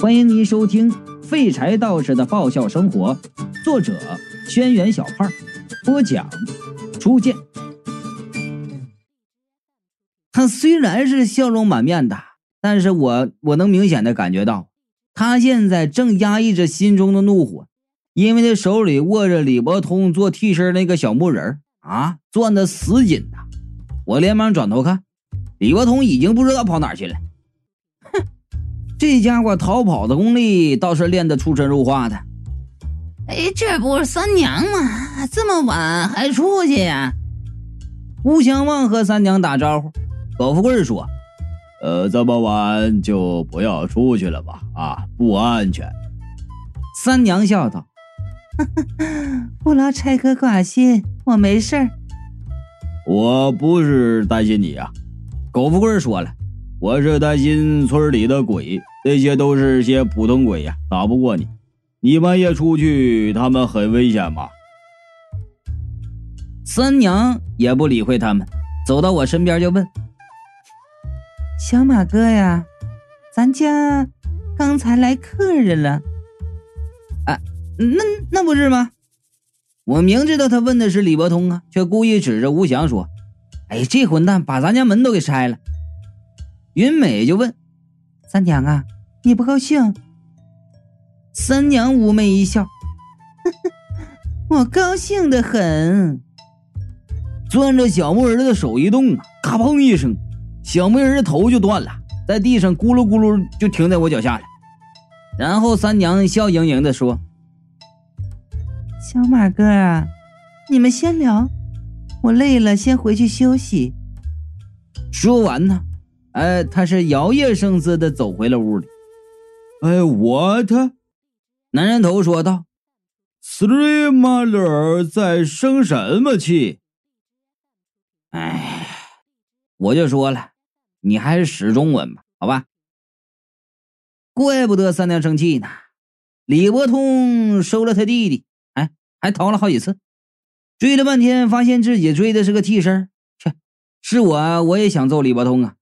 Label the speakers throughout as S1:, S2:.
S1: 欢迎您收听《废柴道士的爆笑生活》，作者：轩辕小胖，播讲：初见。他虽然是笑容满面的，但是我我能明显的感觉到，他现在正压抑着心中的怒火，因为他手里握着李伯通做替身那个小木人啊，攥得死紧的。我连忙转头看，李伯通已经不知道跑哪去了。哼，这家伙逃跑的功力倒是练得出神入化的。
S2: 哎，这不是三娘吗？这么晚还出去呀？
S1: 吴相望和三娘打招呼。苟富贵说：“
S3: 呃，这么晚就不要出去了吧？啊，不安全。”
S1: 三娘笑道：“
S2: 不劳差哥挂心，我没事儿。”
S3: 我不是担心你呀，
S1: 苟富贵说了：“
S3: 我是担心村里的鬼，那些都是些普通鬼呀，打不过你。你半夜出去，他们很危险吗？”
S1: 三娘也不理会他们，走到我身边就问。
S2: 小马哥呀，咱家刚才来客人了。
S1: 啊，那那不是吗？我明知道他问的是李伯通啊，却故意指着吴翔说：“哎，这混蛋把咱家门都给拆了。”云美就问：“
S2: 三娘啊，你不高兴？”
S1: 三娘妩媚一笑：“
S2: 我高兴的很。”
S1: 攥着小木人的手一动啊，咔砰一声。小木人的头就断了，在地上咕噜咕噜就停在我脚下了。然后三娘笑盈盈的说：“
S2: 小马哥啊，你们先聊，我累了，先回去休息。”
S1: 说完呢，哎，他是摇曳生姿的走回了屋里。
S3: 哎，我他
S1: 男人头说道
S3: ：“Three mother 在生什么气？”
S1: 哎，我就说了。你还是使中文吧，好吧。怪不得三娘生气呢。李伯通收了他弟弟，哎，还逃了好几次，追了半天，发现自己追的是个替身。切，是我，我也想揍李伯通啊。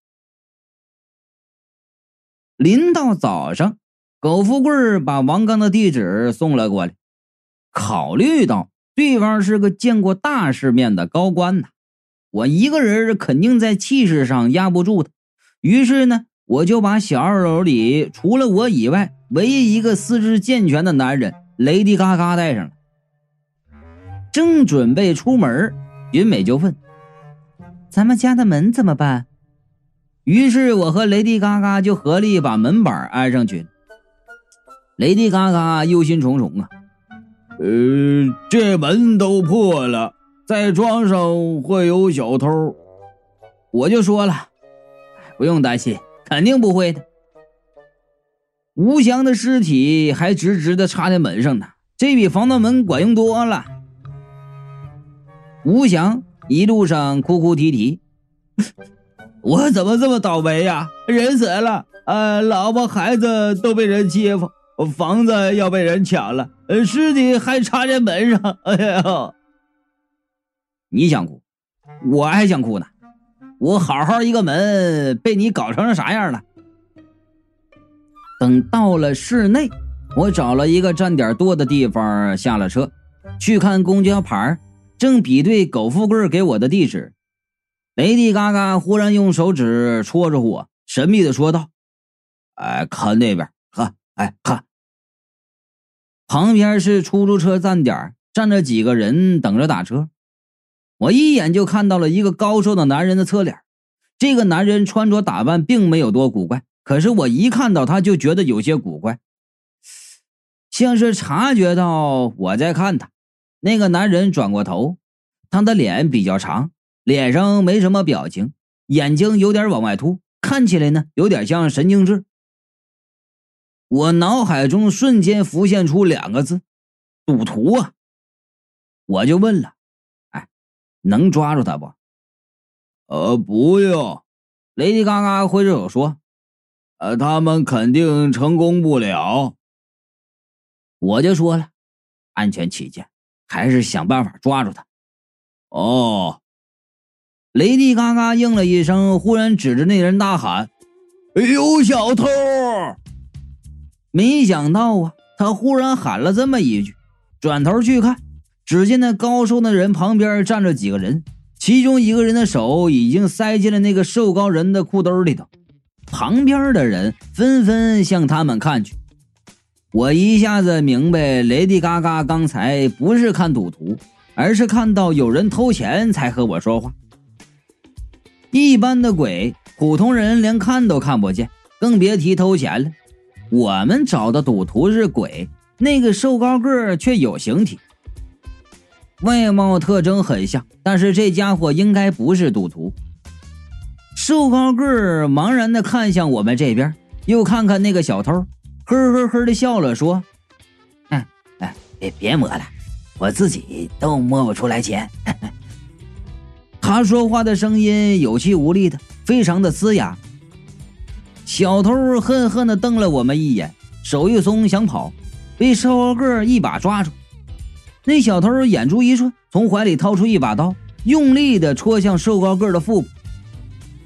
S1: 临到早上，苟富贵把王刚的地址送了过来。考虑到对方是个见过大世面的高官呐。我一个人肯定在气势上压不住他，于是呢，我就把小二楼里除了我以外唯一一个四肢健全的男人雷迪嘎嘎带上了。正准备出门，云美就问：“
S2: 咱们家的门怎么办？”
S1: 于是我和雷迪嘎嘎就合力把门板安上去。雷迪嘎嘎忧心忡忡啊，
S3: 呃，这门都破了。再装上会有小偷，
S1: 我就说了，不用担心，肯定不会的。吴翔的尸体还直直的插在门上呢，这比防盗门管用多了。吴翔一路上哭哭啼啼：“我怎么这么倒霉呀？人死了，呃，老婆孩子都被人欺负，房子要被人抢了，呃，尸体还插在门上，哎呀！”你想哭，我还想哭呢。我好好一个门，被你搞成啥样了？等到了室内，我找了一个站点多的地方下了车，去看公交牌，正比对苟富贵给我的地址。雷迪嘎嘎忽然用手指戳着我，神秘的说道：“
S3: 哎，看那边，看，哎，看，
S1: 旁边是出租车站点，站着几个人等着打车。”我一眼就看到了一个高瘦的男人的侧脸，这个男人穿着打扮并没有多古怪，可是我一看到他就觉得有些古怪，像是察觉到我在看他。那个男人转过头，他的脸比较长，脸上没什么表情，眼睛有点往外凸，看起来呢有点像神经质。我脑海中瞬间浮现出两个字：赌徒啊！我就问了。哎能抓住他不？
S3: 呃，不用。
S1: 雷迪嘎嘎挥着手说：“
S3: 呃，他们肯定成功不了。”
S1: 我就说了，安全起见，还是想办法抓住他。
S3: 哦，
S1: 雷迪嘎嘎应了一声，忽然指着那人大喊：“
S3: 有小偷！”
S1: 没想到啊，他忽然喊了这么一句，转头去看，只见那高瘦的人旁边站着几个人，其中一个人的手已经塞进了那个瘦高人的裤兜里头，旁边的人纷纷向他们看去。我一下子明白，雷迪嘎嘎刚才不是看赌徒，而是看到有人偷钱才和我说话。一般的鬼，普通人连看都看不见，更别提偷钱了。我们找的赌徒是鬼，那个瘦高个却有形体，外貌特征很像，但是这家伙应该不是赌徒。瘦高个茫然的看向我们这边，又看看那个小偷。呵呵呵的笑了，说：“
S2: 哎哎，别别摸了，我自己都摸不出来钱。”
S1: 他说话的声音有气无力的，非常的嘶哑。小偷恨恨的瞪了我们一眼，手一松想跑，被瘦高个一把抓住。那小偷眼珠一转，从怀里掏出一把刀，用力的戳向瘦高个的腹部。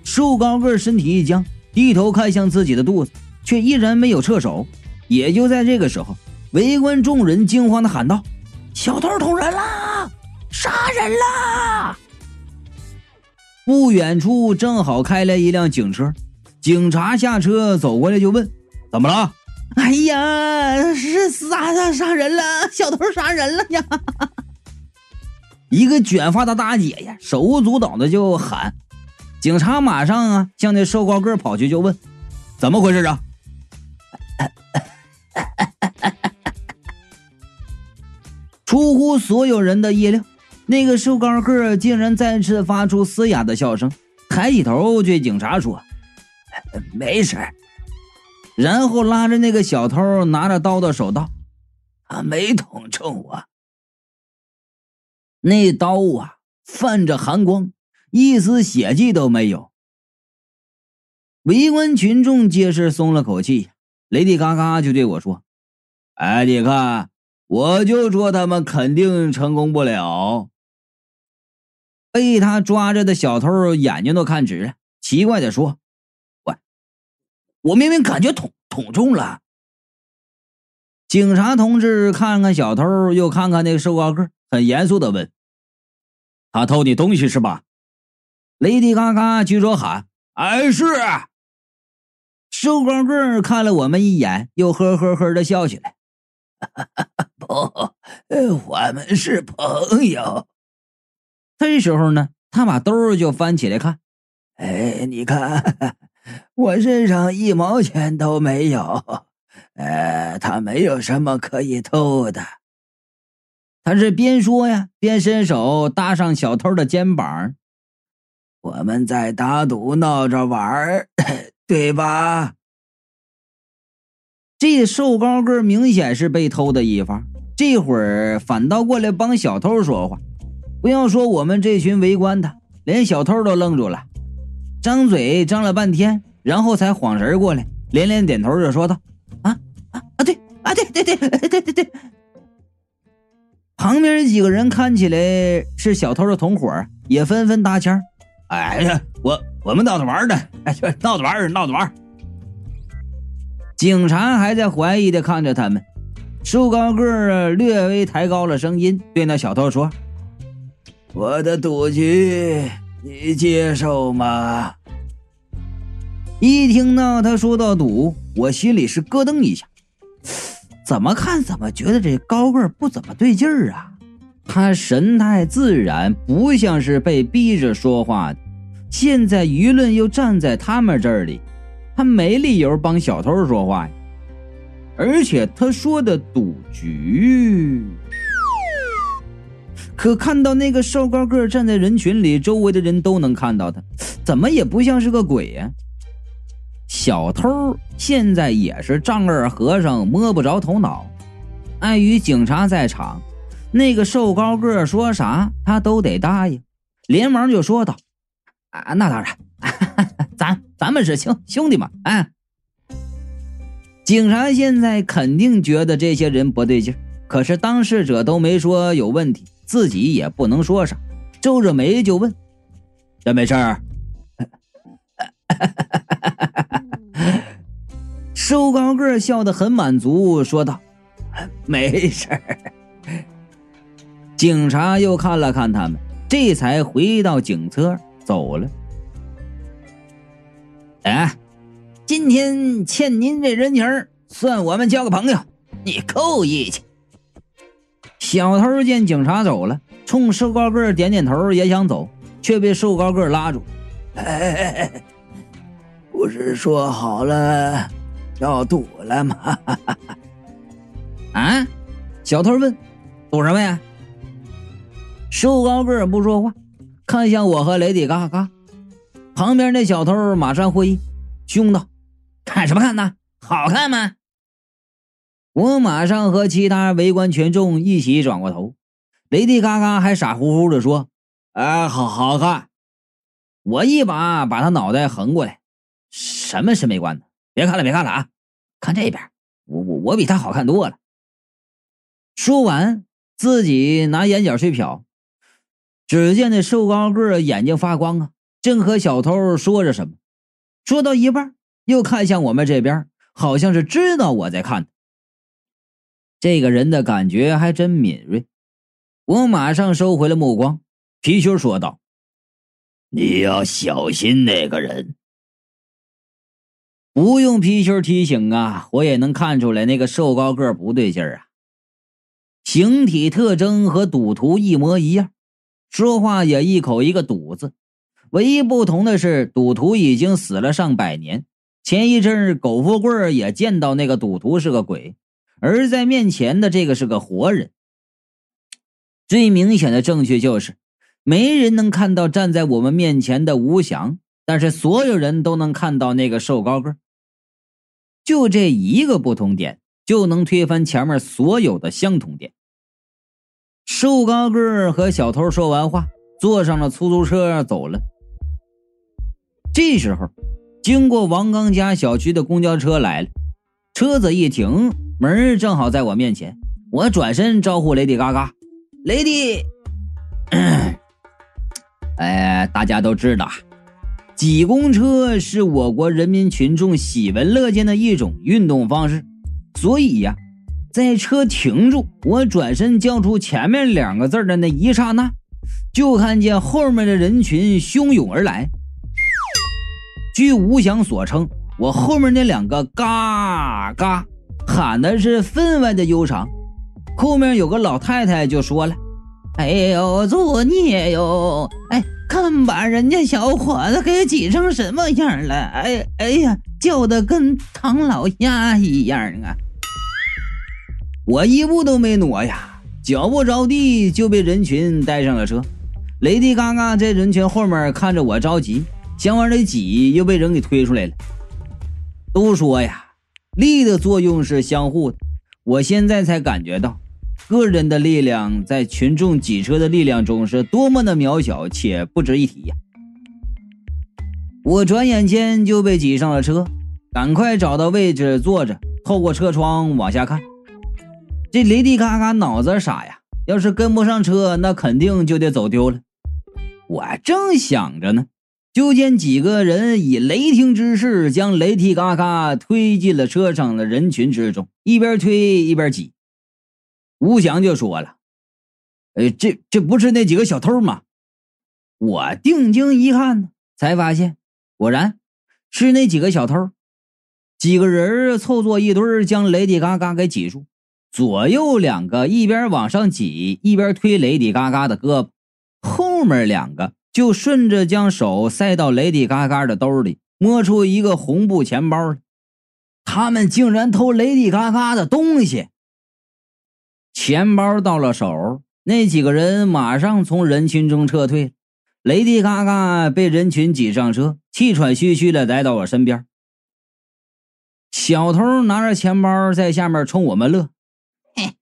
S1: 瘦高个身体一僵，低头看向自己的肚子。却依然没有撤手。也就在这个时候，围观众人惊慌的喊道：“
S2: 小偷捅人啦！杀人啦！”
S1: 不远处正好开来一辆警车，警察下车走过来就问：“怎么了？”“
S2: 哎呀，是杀杀杀人了！小偷杀人了呀！”
S1: 一个卷发的大姐呀，手舞足蹈的就喊。警察马上啊向那瘦高个跑去就问：“怎么回事啊？”出乎所有人的意料，那个瘦高个竟然再次发出嘶哑的笑声，抬起头对警察说：“
S2: 没事。”
S1: 然后拉着那个小偷拿着刀的手道：“
S2: 他没捅中我。”
S1: 那刀啊，泛着寒光，一丝血迹都没有。围观群众皆是松了口气。雷迪嘎嘎就对我说：“哎，你看，我就说他们肯定成功不了。”被他抓着的小偷眼睛都看直了，奇怪的说：“我，我明明感觉捅捅中了。”警察同志看看小偷，又看看那个瘦高个，很严肃的问：“他偷你东西是吧？”雷迪嘎嘎举手喊：“哎，是。”瘦高个看了我们一眼，又呵呵呵的笑起来。
S2: 哈 哈不，我们是朋友。
S1: 这时候呢，他把兜就翻起来看。
S2: 哎，你看，我身上一毛钱都没有。呃，他没有什么可以偷的。
S1: 他是边说呀，边伸手搭上小偷的肩膀。
S2: 我们在打赌闹着玩儿。对吧？
S1: 这瘦高个明显是被偷的一方，这会儿反倒过来帮小偷说话。不要说我们这群围观的，连小偷都愣住了，张嘴张了半天，然后才晃神过来，连连点头就说道：“啊啊啊！对啊对对对对对对。”旁边几个人看起来是小偷的同伙，也纷纷搭腔：“哎呀，我。”我们闹着玩呢，哎，闹着玩闹着玩警察还在怀疑的看着他们，瘦高个略微抬高了声音，对那小偷说：“
S2: 我的赌局，你接受吗？”
S1: 一听到他说到赌，我心里是咯噔一下，怎么看怎么觉得这高个不怎么对劲儿啊？他神态自然，不像是被逼着说话的。现在舆论又站在他们这里，他没理由帮小偷说话呀。而且他说的赌局，可看到那个瘦高个站在人群里，周围的人都能看到他，怎么也不像是个鬼呀。小偷现在也是丈二和尚摸不着头脑，碍于警察在场，那个瘦高个说啥他都得答应，连忙就说道。啊，那当然，咱咱们是兄兄弟嘛，啊！警察现在肯定觉得这些人不对劲可是当事者都没说有问题，自己也不能说啥，皱着眉就问：“真没事儿？” 瘦高个笑得很满足，说道：“
S2: 没事儿。”
S1: 警察又看了看他们，这才回到警车走了。哎，今天欠您这人情，算我们交个朋友，你够义气。小偷见警察走了，冲瘦高个点点头，也想走，却被瘦高个拉住。
S2: 哎哎哎，不是说好了要赌了吗？
S1: 啊！小偷问：“赌什么呀？”瘦高个不说话，看向我和雷迪嘎嘎。旁边那小偷马上会意，凶道：“看什么看呢？好看吗？”我马上和其他围观群众一起转过头，雷迪嘎嘎还傻乎乎的说：“哎，好好看。”我一把把他脑袋横过来：“什么审美观呢？别看了，别看了啊！看这边，我我我比他好看多了。”说完，自己拿眼角去瞟。只见那瘦高个眼睛发光啊，正和小偷说着什么，说到一半又看向我们这边，好像是知道我在看。这个人的感觉还真敏锐，我马上收回了目光。皮球说道：“
S2: 你要小心那个人。”
S1: 不用皮球提醒啊，我也能看出来那个瘦高个不对劲儿啊，形体特征和赌徒一模一样。说话也一口一个赌字，唯一不同的是，赌徒已经死了上百年。前一阵狗富贵也见到那个赌徒是个鬼，而在面前的这个是个活人。最明显的证据就是，没人能看到站在我们面前的吴翔，但是所有人都能看到那个瘦高个。就这一个不同点，就能推翻前面所有的相同点。瘦高个和小偷说完话，坐上了出租车走了。这时候，经过王刚家小区的公交车来了，车子一停，门正好在我面前。我转身招呼雷迪嘎嘎：“雷迪。”哎，大家都知道，挤公车是我国人民群众喜闻乐见的一种运动方式，所以呀。在车停住，我转身叫出前面两个字的那一刹那，就看见后面的人群汹涌而来。据吴翔所称，我后面那两个嘎嘎喊的是分外的悠长。后面有个老太太就说了：“哎呦，作孽哟！哎，看把人家小伙子给挤成什么样了！哎哎呀，叫的跟唐老鸭一样啊！”我一步都没挪呀，脚不着地就被人群带上了车。雷迪嘎嘎在人群后面看着我着急，想往里挤，又被人给推出来了。都说呀，力的作用是相互的。我现在才感觉到，个人的力量在群众挤车的力量中是多么的渺小且不值一提呀！我转眼间就被挤上了车，赶快找到位置坐着，透过车窗往下看。这雷迪嘎嘎脑子傻呀！要是跟不上车，那肯定就得走丢了。我正想着呢，就见几个人以雷霆之势将雷迪嘎嘎推进了车上的人群之中，一边推一边挤。吴翔就说了：“呃，这这不是那几个小偷吗？”我定睛一看，才发现，果然是那几个小偷。几个人凑作一堆，将雷迪嘎嘎给挤住。左右两个一边往上挤，一边推雷迪嘎嘎的胳膊，后面两个就顺着将手塞到雷迪嘎嘎的兜里，摸出一个红布钱包。他们竟然偷雷迪嘎嘎的东西！钱包到了手，那几个人马上从人群中撤退。雷迪嘎嘎被人群挤上车，气喘吁吁的来到我身边。小偷拿着钱包在下面冲我们乐。嘿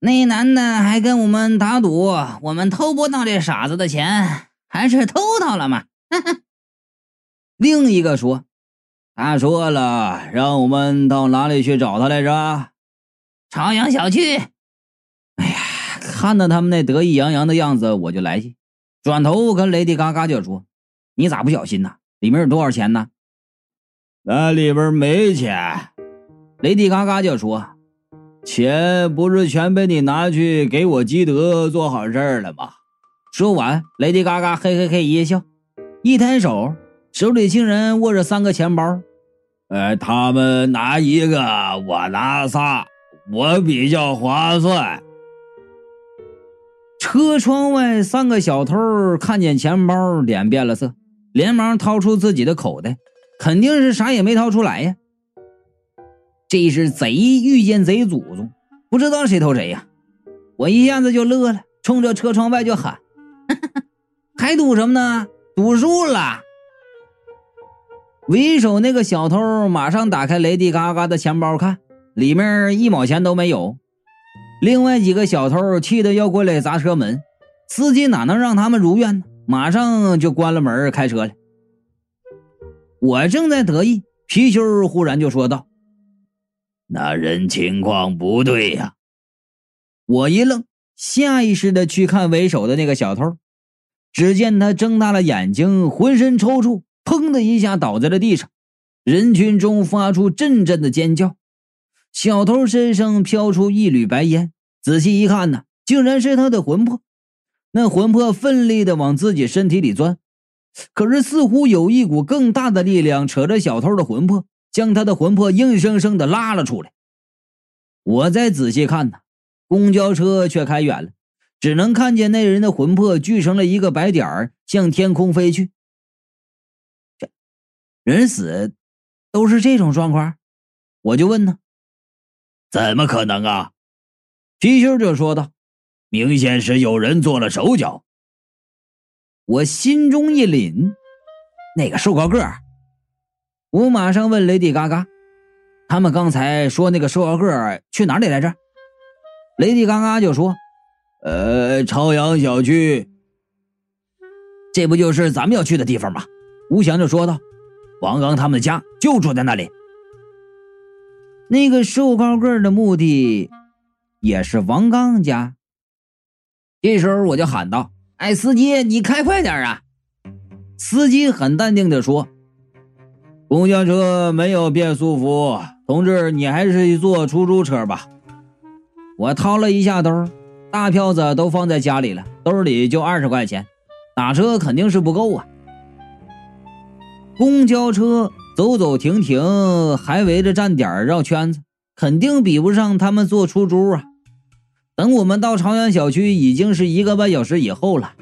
S1: 那男的还跟我们打赌，我们偷不到这傻子的钱，还是偷到了嘛？另一个说：“他说了，让我们到哪里去找他来着？朝阳小区。”哎呀，看到他们那得意洋洋的样子，我就来气，转头跟雷迪嘎嘎就说：“你咋不小心呢？里面有多少钱呢？”
S3: 那里边没钱。
S1: 雷迪嘎嘎就说：“
S3: 钱不是全被你拿去给我基德做好事了吗？”
S1: 说完，雷迪嘎嘎嘿嘿嘿一笑，一抬手，手里竟然握着三个钱包。
S3: 呃，他们拿一个，我拿仨，我比较划算。
S1: 车窗外，三个小偷看见钱包，脸变了色，连忙掏出自己的口袋，肯定是啥也没掏出来呀。这是贼遇见贼祖宗，不知道谁偷谁呀！我一下子就乐了，冲着车窗外就喊：“ 还赌什么呢？赌输了！”为首那个小偷马上打开雷迪嘎嘎的钱包看，里面一毛钱都没有。另外几个小偷气得要过来砸车门，司机哪能让他们如愿呢？马上就关了门开车了。我正在得意，皮丘忽然就说道：“
S3: 那人情况不对呀！”
S1: 我一愣，下意识的去看为首的那个小偷，只见他睁大了眼睛，浑身抽搐，砰的一下倒在了地上，人群中发出阵阵的尖叫。小偷身上飘出一缕白烟，仔细一看呢，竟然是他的魂魄。那魂魄奋力的往自己身体里钻，可是似乎有一股更大的力量扯着小偷的魂魄，将他的魂魄硬生生的拉了出来。我再仔细看呢，公交车却开远了，只能看见那人的魂魄聚成了一个白点儿，向天空飞去。这人死都是这种状况，我就问呢。
S3: 怎么可能啊！皮修就说道：“明显是有人做了手脚。”
S1: 我心中一凛，那个瘦高个儿，我马上问雷迪嘎嘎：“他们刚才说那个瘦高个儿去哪里来着？”雷迪嘎嘎就说：“
S3: 呃，朝阳小区。
S1: 这不就是咱们要去的地方吗？”吴翔就说道：“王刚他们的家就住在那里。”那个瘦高个的墓地，也是王刚家。这时候我就喊道：“哎，司机，你开快点啊！”司机很淡定的说：“
S3: 公交车没有变速服，同志，你还是坐出租车吧。”
S1: 我掏了一下兜，大票子都放在家里了，兜里就二十块钱，打车肯定是不够啊。公交车。走走停停，还围着站点绕圈子，肯定比不上他们坐出租啊！等我们到朝阳小区，已经是一个半小时以后了。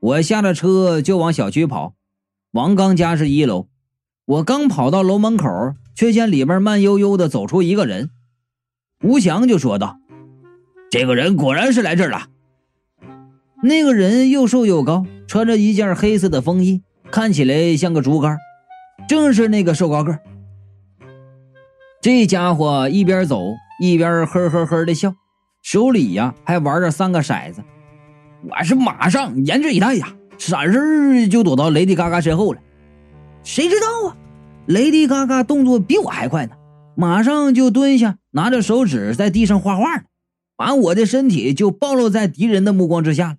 S1: 我下了车就往小区跑，王刚家是一楼。我刚跑到楼门口，却见里面慢悠悠的走出一个人。吴翔就说道：“
S3: 这个人果然是来这儿了。”
S1: 那个人又瘦又高，穿着一件黑色的风衣，看起来像个竹竿。正是那个瘦高个这家伙一边走一边呵呵呵的笑，手里呀还玩着三个骰子。我是马上严阵以待呀，闪身就躲到雷迪嘎嘎身后了。谁知道啊，雷迪嘎嘎动作比我还快呢，马上就蹲下，拿着手指在地上画画呢，把我的身体就暴露在敌人的目光之下了。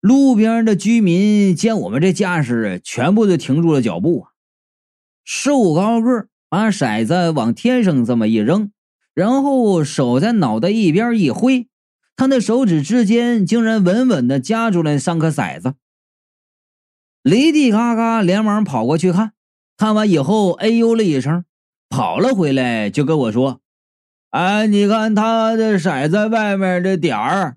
S1: 路边的居民见我们这架势，全部都停住了脚步啊！瘦高个把骰子往天上这么一扔，然后手在脑袋一边一挥，他的手指之间竟然稳稳的夹住了三颗骰子。雷迪嘎嘎连忙跑过去看，看完以后哎呦了一声，跑了回来就跟我说：“哎，你看他的骰子外面的点儿。”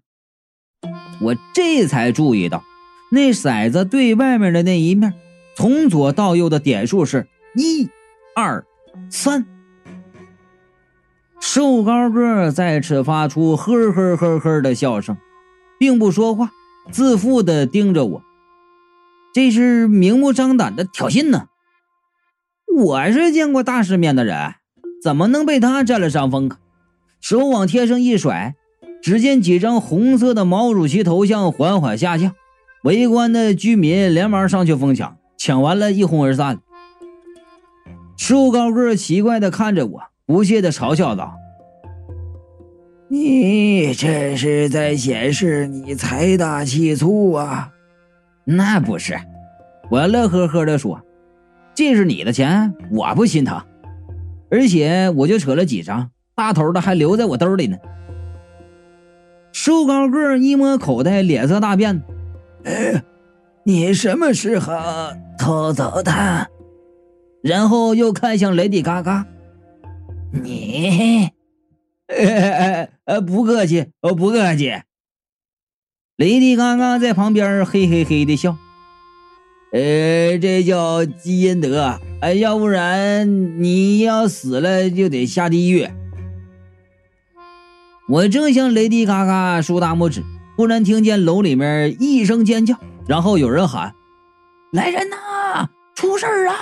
S1: 我这才注意到，那骰子对外面的那一面，从左到右的点数是一、二、三。瘦高个再次发出呵呵呵呵的笑声，并不说话，自负的盯着我，这是明目张胆的挑衅呢。我是见过大世面的人，怎么能被他占了上风啊？手往天上一甩。只见几张红色的毛主席头像缓缓下降，围观的居民连忙上去疯抢，抢完了一哄而散。瘦高个奇怪的看着我，不屑的嘲笑道：“
S2: 你这是在显示你财大气粗啊？”“
S1: 那不是。”我乐呵呵的说：“这是你的钱，我不心疼。而且我就扯了几张，大头的还留在我兜里呢。瘦高个一摸口袋，脸色大变。
S2: 哎，你什么时候偷走的？
S1: 然后又看向雷迪嘎嘎。
S2: 你，
S1: 哎哎不客气，哦，不客气。雷迪嘎嘎在旁边嘿嘿嘿的笑。呃，这叫积阴德，哎，要不然你要死了就得下地狱。我正向雷迪嘎嘎竖大拇指，忽然听见楼里面一声尖叫，然后有人喊：“来人呐，出事儿啊！”